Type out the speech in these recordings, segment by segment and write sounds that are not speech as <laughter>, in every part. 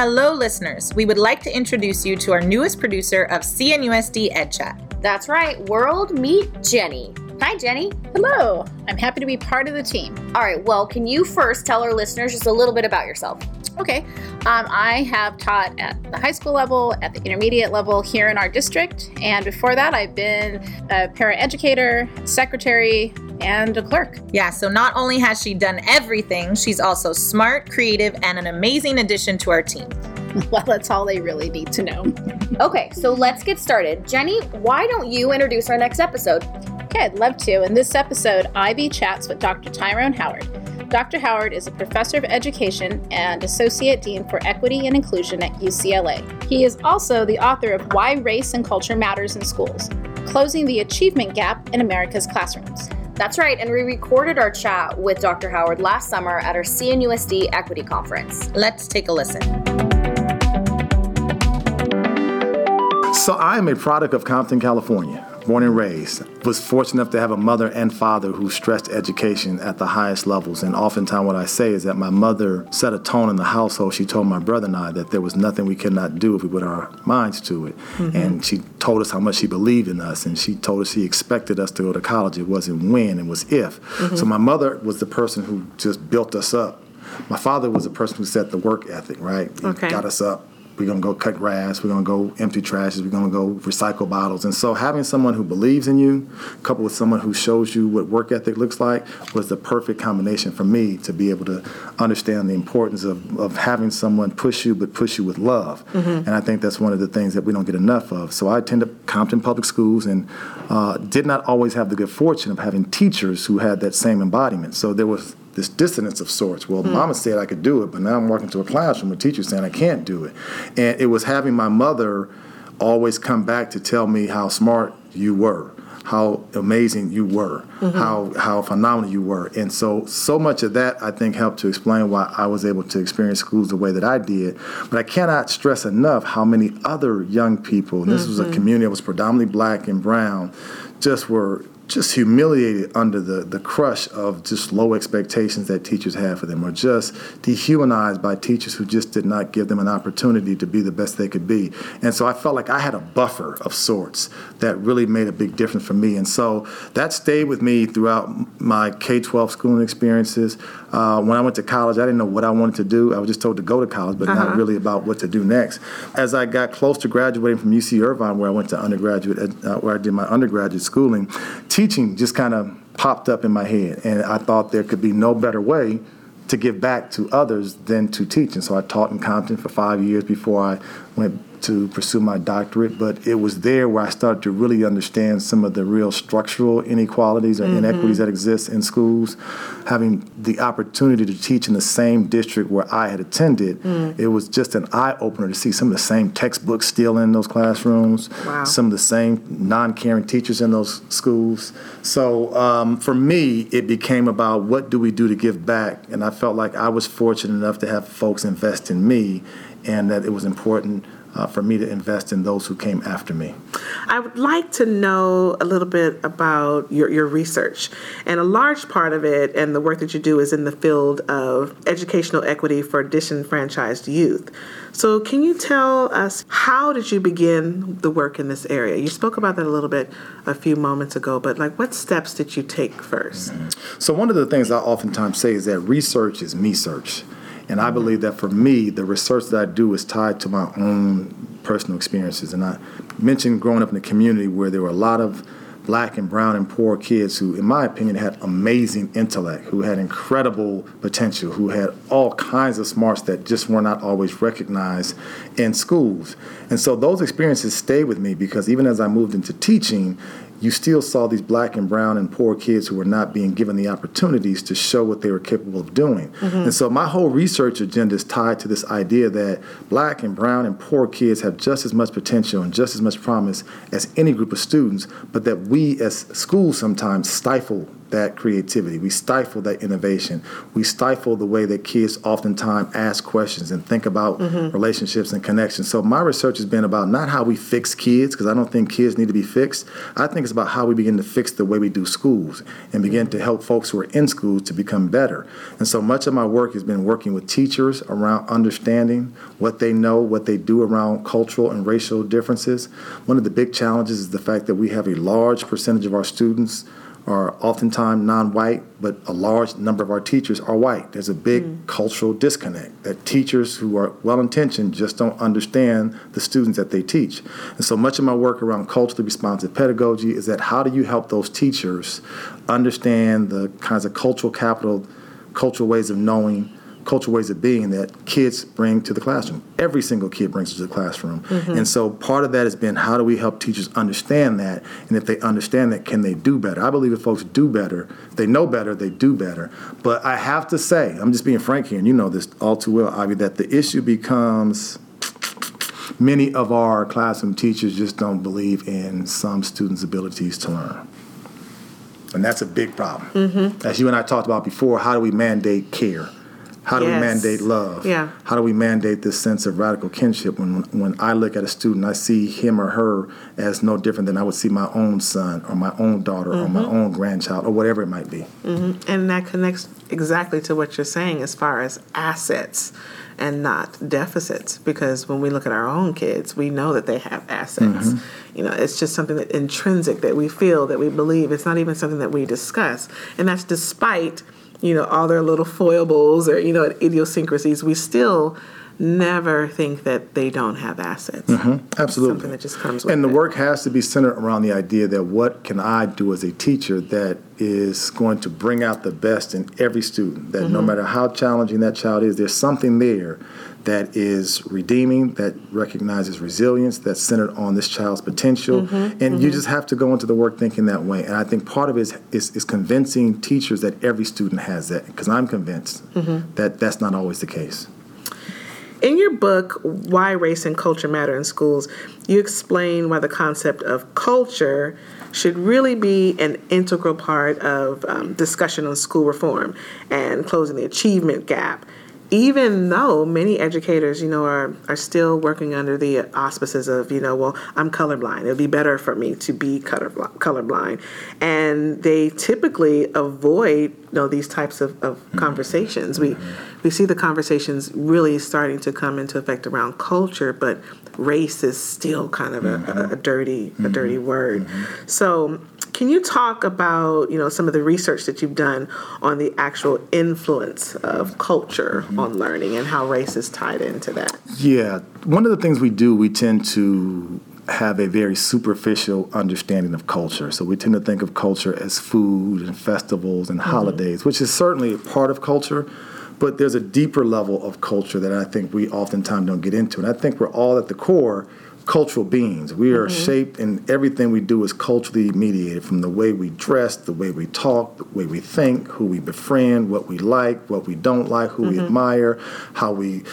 Hello, listeners. We would like to introduce you to our newest producer of CNUSD EdChat. That's right, World Meet Jenny. Hi, Jenny. Hello. I'm happy to be part of the team. All right, well, can you first tell our listeners just a little bit about yourself? Okay. Um, I have taught at the high school level, at the intermediate level here in our district. And before that, I've been a paraeducator, secretary, and a clerk. Yeah, so not only has she done everything, she's also smart, creative, and an amazing addition to our team. <laughs> well, that's all they really need to know. <laughs> okay, so let's get started. Jenny, why don't you introduce our next episode? Okay, I'd love to. In this episode, Ivy chats with Dr. Tyrone Howard. Dr. Howard is a professor of education and associate dean for equity and inclusion at UCLA. He is also the author of Why Race and Culture Matters in Schools Closing the Achievement Gap in America's Classrooms. That's right, and we recorded our chat with Dr. Howard last summer at our CNUSD Equity Conference. Let's take a listen. So, I am a product of Compton, California born and raised. Was fortunate enough to have a mother and father who stressed education at the highest levels. And oftentimes, what I say is that my mother set a tone in the household. She told my brother and I that there was nothing we could not do if we put our minds to it. Mm-hmm. And she told us how much she believed in us. And she told us she expected us to go to college. It wasn't when, it was if. Mm-hmm. So, my mother was the person who just built us up. My father was the person who set the work ethic, right? He okay. got us up we're going to go cut grass. We're going to go empty trashes. We're going to go recycle bottles. And so having someone who believes in you, coupled with someone who shows you what work ethic looks like, was the perfect combination for me to be able to understand the importance of, of having someone push you, but push you with love. Mm-hmm. And I think that's one of the things that we don't get enough of. So I attended Compton Public Schools and uh, did not always have the good fortune of having teachers who had that same embodiment. So there was this dissonance of sorts. Well, mm. mama said I could do it, but now I'm walking to a classroom, a teacher saying I can't do it. And it was having my mother always come back to tell me how smart you were, how amazing you were, mm-hmm. how how phenomenal you were. And so so much of that I think helped to explain why I was able to experience schools the way that I did. But I cannot stress enough how many other young people, and this mm-hmm. was a mm-hmm. community that was predominantly black and brown, just were just humiliated under the, the crush of just low expectations that teachers have for them, or just dehumanized by teachers who just did not give them an opportunity to be the best they could be. And so I felt like I had a buffer of sorts that really made a big difference for me. And so that stayed with me throughout my K 12 schooling experiences. Uh, when I went to college, I didn't know what I wanted to do. I was just told to go to college, but uh-huh. not really about what to do next. As I got close to graduating from UC Irvine, where I went to undergraduate, uh, where I did my undergraduate schooling, teaching just kind of popped up in my head, and I thought there could be no better way to give back to others than to teach. And so I taught in Compton for five years before I went to pursue my doctorate, but it was there where I started to really understand some of the real structural inequalities or mm-hmm. inequities that exist in schools. Having the opportunity to teach in the same district where I had attended, mm. it was just an eye opener to see some of the same textbooks still in those classrooms, wow. some of the same non caring teachers in those schools. So um, for me, it became about what do we do to give back, and I felt like I was fortunate enough to have folks invest in me, and that it was important uh, for me to invest in those who came after me. I would like to know a little bit about your, your research. And a large part of it and the work that you do is in the field of educational equity for disenfranchised youth. So, can you tell us how did you begin the work in this area? You spoke about that a little bit a few moments ago, but like what steps did you take 1st mm-hmm. So, one of the things I oftentimes say is that research is me search. And I believe that for me, the research that I do is tied to my own personal experiences. And I mentioned growing up in a community where there were a lot of black and brown and poor kids who, in my opinion, had amazing intellect, who had incredible potential, who had all kinds of smarts that just were not always recognized in schools. And so those experiences stay with me because even as I moved into teaching, you still saw these black and brown and poor kids who were not being given the opportunities to show what they were capable of doing. Mm-hmm. And so my whole research agenda is tied to this idea that black and brown and poor kids have just as much potential and just as much promise as any group of students, but that we as schools sometimes stifle that creativity. We stifle that innovation. We stifle the way that kids oftentimes ask questions and think about mm-hmm. relationships and connections. So my research has been about not how we fix kids, because I don't think kids need to be fixed. I think it's about how we begin to fix the way we do schools and begin to help folks who are in schools to become better. And so much of my work has been working with teachers around understanding what they know, what they do around cultural and racial differences. One of the big challenges is the fact that we have a large percentage of our students are oftentimes non-white, but a large number of our teachers are white. There's a big mm. cultural disconnect that teachers who are well-intentioned just don't understand the students that they teach. And so much of my work around culturally responsive pedagogy is that how do you help those teachers understand the kinds of cultural capital, cultural ways of knowing, cultural ways of being that kids bring to the classroom. Every single kid brings to the classroom. Mm-hmm. And so part of that has been how do we help teachers understand that? And if they understand that, can they do better? I believe if folks do better, they know better, they do better. But I have to say, I'm just being frank here, and you know this all too well, Ivy, that the issue becomes many of our classroom teachers just don't believe in some students' abilities to learn. And that's a big problem. Mm-hmm. As you and I talked about before, how do we mandate care? How do yes. we mandate love? Yeah. How do we mandate this sense of radical kinship when when I look at a student, I see him or her as no different than I would see my own son or my own daughter mm-hmm. or my mm-hmm. own grandchild or whatever it might be. Mm-hmm. And that connects exactly to what you're saying as far as assets and not deficits because when we look at our own kids we know that they have assets mm-hmm. you know it's just something that intrinsic that we feel that we believe it's not even something that we discuss and that's despite you know, all their little foibles or, you know, idiosyncrasies, we still never think that they don't have assets. Mm-hmm. Absolutely. Something that just comes with And the it. work has to be centered around the idea that what can I do as a teacher that is going to bring out the best in every student, that mm-hmm. no matter how challenging that child is, there's something there that is redeeming, that recognizes resilience, that's centered on this child's potential. Mm-hmm, and mm-hmm. you just have to go into the work thinking that way. And I think part of it is, is, is convincing teachers that every student has that, because I'm convinced mm-hmm. that that's not always the case. In your book, Why Race and Culture Matter in Schools, you explain why the concept of culture should really be an integral part of um, discussion on school reform and closing the achievement gap even though many educators, you know, are, are still working under the auspices of, you know, well, I'm colorblind. It'll be better for me to be color, colorblind. And they typically avoid, you know, these types of, of mm-hmm. conversations. We, we see the conversations really starting to come into effect around culture, but race is still kind of a, a, a mm-hmm. dirty, a dirty mm-hmm. word. Mm-hmm. So can you talk about you know some of the research that you've done on the actual influence of culture mm-hmm. on learning and how race is tied into that? Yeah, one of the things we do, we tend to have a very superficial understanding of culture. So we tend to think of culture as food and festivals and mm-hmm. holidays, which is certainly a part of culture. But there's a deeper level of culture that I think we oftentimes don't get into. And I think we're all at the core cultural beings. We are mm-hmm. shaped, and everything we do is culturally mediated from the way we dress, the way we talk, the way we think, who we befriend, what we like, what we don't like, who mm-hmm. we admire, how we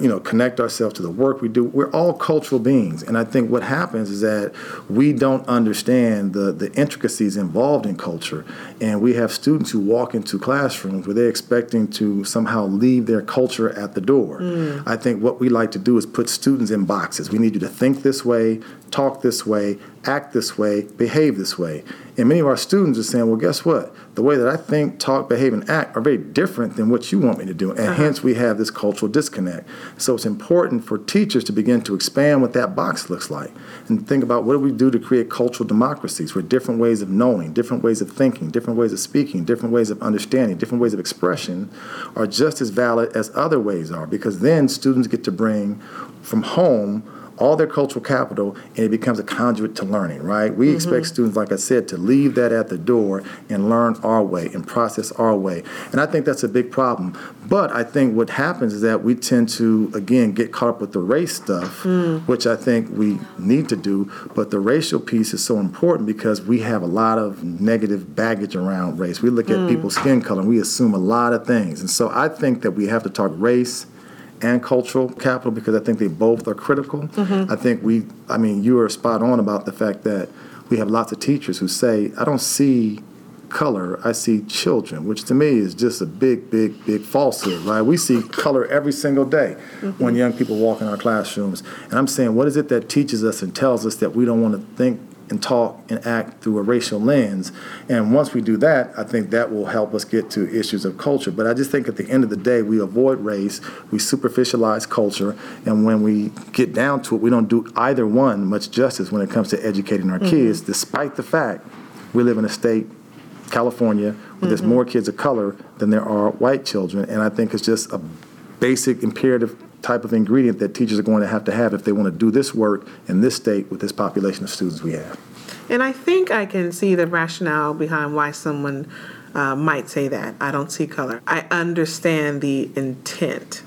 you know connect ourselves to the work we do. We're all cultural beings and i think what happens is that we don't understand the the intricacies involved in culture and we have students who walk into classrooms where they're expecting to somehow leave their culture at the door. Mm. i think what we like to do is put students in boxes. We need you to think this way talk this way act this way behave this way and many of our students are saying well guess what the way that I think, talk, behave, and act are very different than what you want me to do. And uh-huh. hence we have this cultural disconnect. So it's important for teachers to begin to expand what that box looks like and think about what do we do to create cultural democracies where different ways of knowing, different ways of thinking, different ways of speaking, different ways of understanding, different ways of expression are just as valid as other ways are because then students get to bring from home all their cultural capital and it becomes a conduit to learning, right? We mm-hmm. expect students, like I said, to leave that at the door and learn our way and process our way. And I think that's a big problem. But I think what happens is that we tend to, again, get caught up with the race stuff, mm. which I think we need to do. But the racial piece is so important because we have a lot of negative baggage around race. We look at mm. people's skin color and we assume a lot of things. And so I think that we have to talk race and cultural capital because I think they both are critical. Mm-hmm. I think we, I mean, you are spot on about the fact that we have lots of teachers who say, I don't see color, I see children, which to me is just a big, big, big falsehood, right? We see color every single day mm-hmm. when young people walk in our classrooms. And I'm saying, what is it that teaches us and tells us that we don't want to think and talk and act through a racial lens. And once we do that, I think that will help us get to issues of culture. But I just think at the end of the day, we avoid race, we superficialize culture, and when we get down to it, we don't do either one much justice when it comes to educating our mm-hmm. kids, despite the fact we live in a state, California, where mm-hmm. there's more kids of color than there are white children. And I think it's just a basic imperative type of ingredient that teachers are going to have to have if they want to do this work in this state with this population of students we have. And I think I can see the rationale behind why someone uh, might say that. I don't see color. I understand the intent.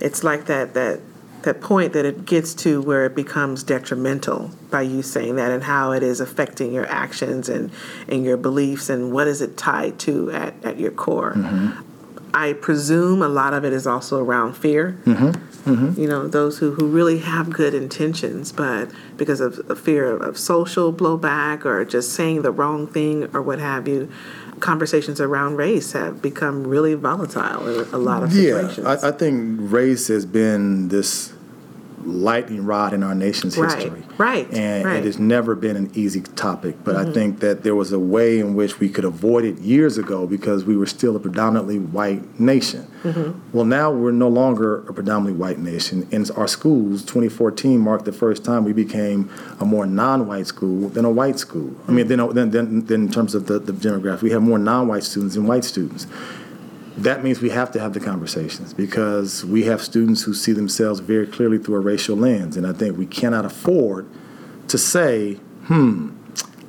It's like that that that point that it gets to where it becomes detrimental by you saying that and how it is affecting your actions and, and your beliefs and what is it tied to at, at your core. Mm-hmm. I presume a lot of it is also around fear. Mm-hmm. Mm-hmm. You know, those who, who really have good intentions, but because of, of fear of, of social blowback or just saying the wrong thing or what have you, conversations around race have become really volatile in a lot of situations. Yeah, I, I think race has been this lightning rod in our nation's right, history. Right. And right. it has never been an easy topic. But mm-hmm. I think that there was a way in which we could avoid it years ago because we were still a predominantly white nation. Mm-hmm. Well, now we're no longer a predominantly white nation. In our schools, 2014 marked the first time we became a more non-white school than a white school. I mean, then, then, then, then in terms of the, the demographic, we have more non-white students than white students that means we have to have the conversations because we have students who see themselves very clearly through a racial lens. And I think we cannot afford to say, hmm,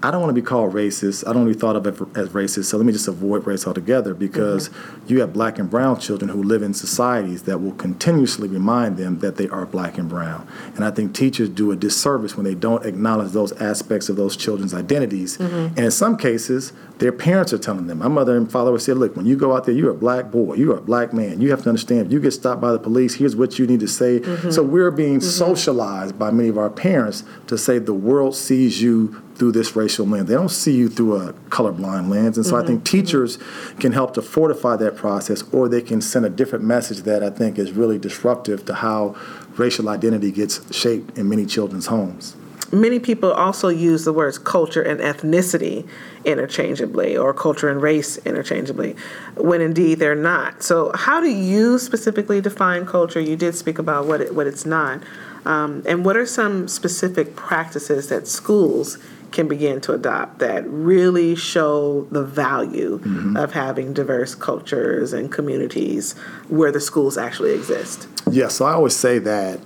I don't want to be called racist. I don't want to be thought of as racist. So let me just avoid race altogether because mm-hmm. you have black and brown children who live in societies that will continuously remind them that they are black and brown. And I think teachers do a disservice when they don't acknowledge those aspects of those children's identities. Mm-hmm. And in some cases, their parents are telling them. My mother and father would say, look, when you go out there, you're a black boy, you're a black man. You have to understand, if you get stopped by the police, here's what you need to say. Mm-hmm. So we're being mm-hmm. socialized by many of our parents to say the world sees you through this racial lens. They don't see you through a colorblind lens. And so mm-hmm. I think teachers can help to fortify that process or they can send a different message that I think is really disruptive to how racial identity gets shaped in many children's homes. Many people also use the words culture and ethnicity interchangeably or culture and race interchangeably when indeed they're not. So, how do you specifically define culture? You did speak about what, it, what it's not. Um, and what are some specific practices that schools can begin to adopt that really show the value mm-hmm. of having diverse cultures and communities where the schools actually exist. Yeah, so I always say that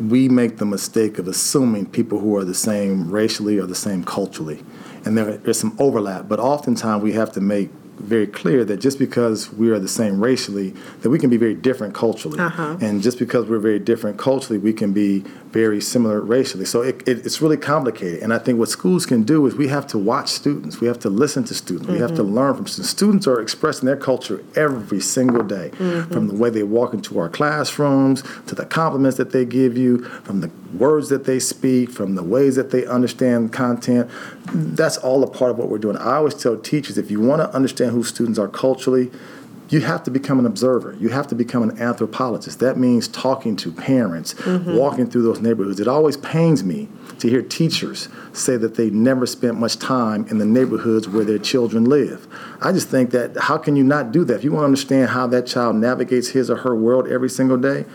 we make the mistake of assuming people who are the same racially or the same culturally. And there is some overlap, but oftentimes we have to make very clear that just because we are the same racially, that we can be very different culturally. Uh-huh. And just because we're very different culturally, we can be very similar racially. So it, it, it's really complicated. And I think what schools can do is we have to watch students. We have to listen to students. Mm-hmm. We have to mm-hmm. learn from students. Students are expressing their culture every single day, mm-hmm. from the way they walk into our classrooms to the compliments that they give you, from the words that they speak, from the ways that they understand content. That's all a part of what we're doing. I always tell teachers if you want to understand who students are culturally, you have to become an observer. You have to become an anthropologist. That means talking to parents, mm-hmm. walking through those neighborhoods. It always pains me to hear teachers say that they never spent much time in the neighborhoods where their children live. I just think that how can you not do that? If you want to understand how that child navigates his or her world every single day,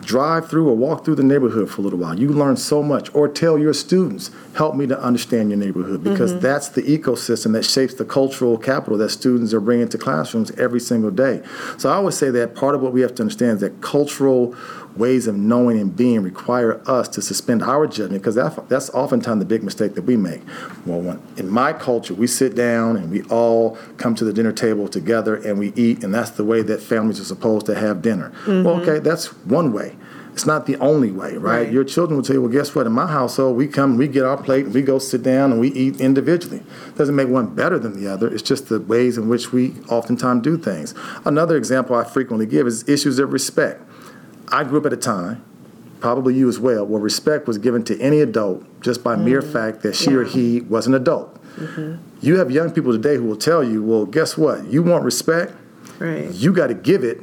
drive through or walk through the neighborhood for a little while. You learn so much. Or tell your students, help me to understand your neighborhood because mm-hmm. that's the ecosystem that shapes the cultural capital that students are bringing to classrooms every single day. So I always say that part of what we have to understand is that cultural ways of knowing and being require us to suspend our judgment because that's, that's oftentimes the big mistake that we make. Well, when, in my culture, we sit down and we all come to the dinner table together and we eat, and that's the way that families are supposed to have dinner. Mm-hmm. Well, okay, that's one way. It's not the only way, right? right? Your children will tell you, well, guess what? In my household, we come, we get our plate, and we go sit down and we eat individually. Doesn't make one better than the other. It's just the ways in which we oftentimes do things. Another example I frequently give is issues of respect. I grew up at a time, probably you as well, where respect was given to any adult just by mm mere fact that she yeah. or he was an adult. You have young people today who will tell you, well, guess what? You want respect, Right. you got to give it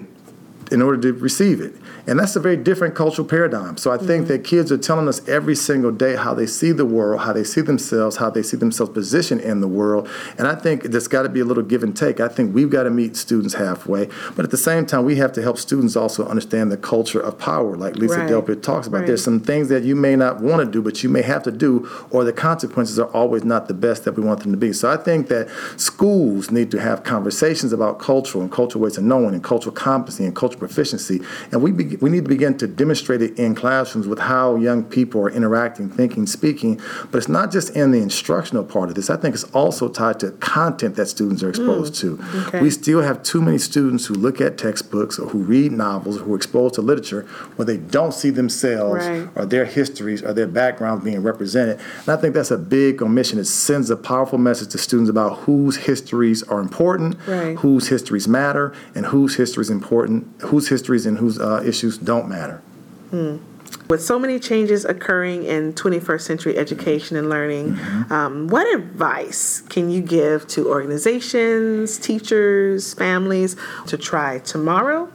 in order to receive it. And that's a very different cultural paradigm. So I think mm-hmm. that kids are telling us every single day how they see the world, how they see themselves, how they see themselves positioned in the world. And I think there's got to be a little give and take. I think we've got to meet students halfway. But at the same time, we have to help students also understand the culture of power, like Lisa Right. Delpit talks about. Right. There's some things that you may not want to do, but you may have to do, or the consequences are always not the best that we want them to be. So I think that schools need to have conversations about cultural and cultural ways of knowing and cultural competency and cultural proficiency. And we, be, we need to begin to demonstrate it in classrooms with how young people are interacting, thinking, speaking. But it's not just in the instructional part of this. I think it's also tied to content that students are exposed mm, to. okay. We still have too many students who look at textbooks or who read novels or who are exposed to literature where they don't see themselves Right. or their histories or their backgrounds being represented. And I think that's a big omission. It sends a powerful message to students about whose histories are important, Right. whose histories matter, and whose history is important, whose histories and whose uh, issues don't matter. With so many changes occurring in 21st century education and learning, um, what advice can you give to organizations, teachers, families to try tomorrow,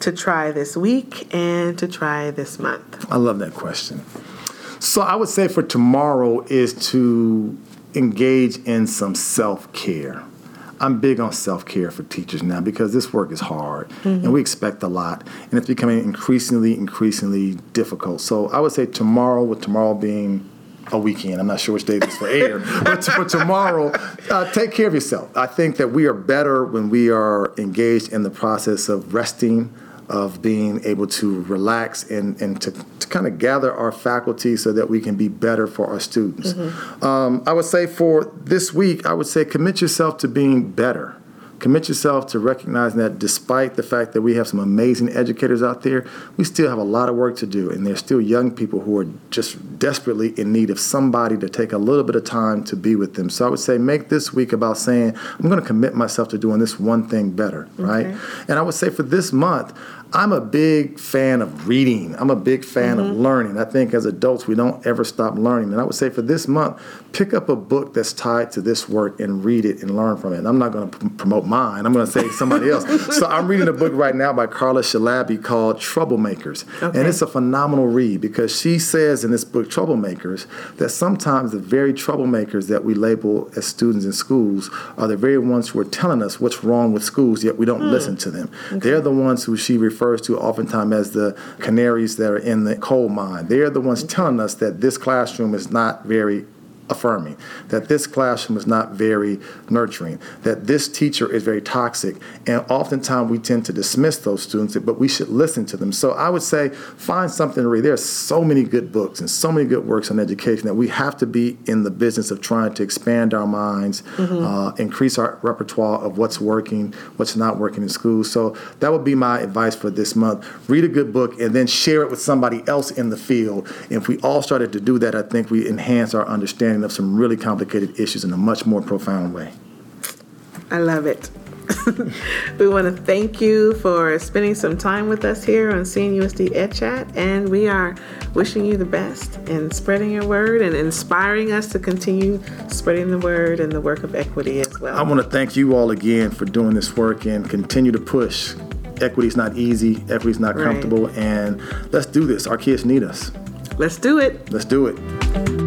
to try this week, and to try this month? I love that question. So I would say for tomorrow is to engage in some self care. I'm big on self care for teachers now because this work is hard and we expect a lot and it's becoming increasingly, increasingly difficult. So I would say tomorrow, with tomorrow being a weekend, I'm not sure which day this will air, <laughs> but for tomorrow, uh, take care of yourself. I think that we are better when we are engaged in the process of resting, of being able to relax and, and to, to kind of gather our faculty so that we can be better for our students. Um, I would say for this week, I would say commit yourself to being better. Commit yourself to recognizing that despite the fact that we have some amazing educators out there, we still have a lot of work to do. And there's still young people who are just desperately in need of somebody to take a little bit of time to be with them. So I would say make this week about saying, I'm going to commit myself to doing this one thing better, right? And I would say for this month, I'm a big fan of reading. I'm a big fan of mm-hmm. learning. I think as adults, we don't ever stop learning. And I would say for this month, pick up a book that's tied to this work and read it and learn from it. And I'm not going to p- promote mine. I'm going to say somebody else. <laughs> So I'm reading a book right now by Carla Shalaby called Troublemakers. And it's a phenomenal read because she says in this book, Troublemakers, that sometimes the very troublemakers that we label as students in schools are the very ones who are telling us what's wrong with schools, yet we don't hmm. listen to them. They're the ones who she refers to oftentimes as the canaries that are in the coal mine. They're the ones telling us that this classroom is not very affirming, that this classroom is not very nurturing, that this teacher is very toxic. And oftentimes we tend to dismiss those students, but we should listen to them. So I would say find something to read. There are so many good books and so many good works on education that we have to be in the business of trying to expand our minds, uh, increase our repertoire of what's working, what's not working in schools. So that would be my advice for this month. Read a good book and then share it with somebody else in the field. And if we all started to do that, I think we enhance our understanding of some really complicated issues in a much more profound way. I love it. <laughs> we want to thank you for spending some time with us here on CNUSD Ed Chat, and we are wishing you the best in spreading your word and inspiring us to continue spreading the word and the work of equity as well. I want to thank you all again for doing this work and continue to push. Equity is not easy, equity is not Right. comfortable, and let's do this. Our kids need us. Let's do it. Let's do it.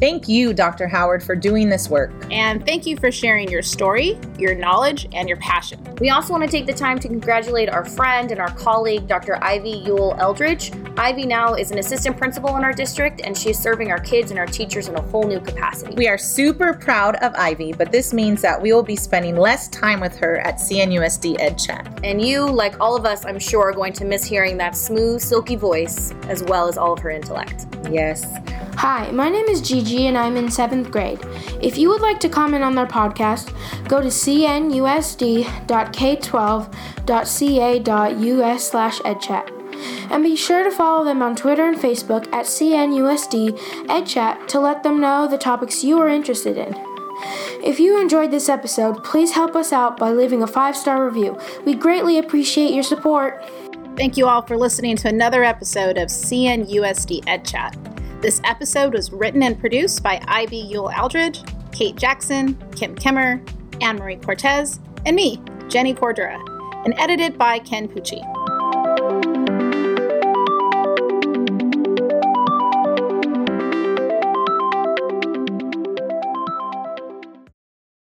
Thank you, Dr. Howard, for doing this work. And thank you for sharing your story, your knowledge, and your passion. We also want to take the time to congratulate our friend and our colleague, Dr. Ivy Yule Eldridge. Ivy now is an assistant principal in our district, and she's serving our kids and our teachers in a whole new capacity. We are super proud of Ivy, but this means that we will be spending less time with her at CNUSD Ed Chat. and you, like all of us, I'm sure, are going to miss hearing that smooth, silky voice, as well as all of her intellect. Yes. Hi, my name is Gigi and I'm in seventh grade. If you would like to comment on their podcast, go to cnusd.k12.ca.us slash edchat. And be sure to follow them on Twitter and Facebook at CNUSD EdChat to let them know the topics you are interested in. If you enjoyed this episode, please help us out by leaving a five star review. We greatly appreciate your support. Thank you all for listening to another episode of CNUSD Ed Chat. This episode was written and produced by Ivy Yule Aldridge, Kate Jackson, Kim Kimmer, Anne Marie Cortez, and me, Jenny Cordura, and edited by Ken Pucci.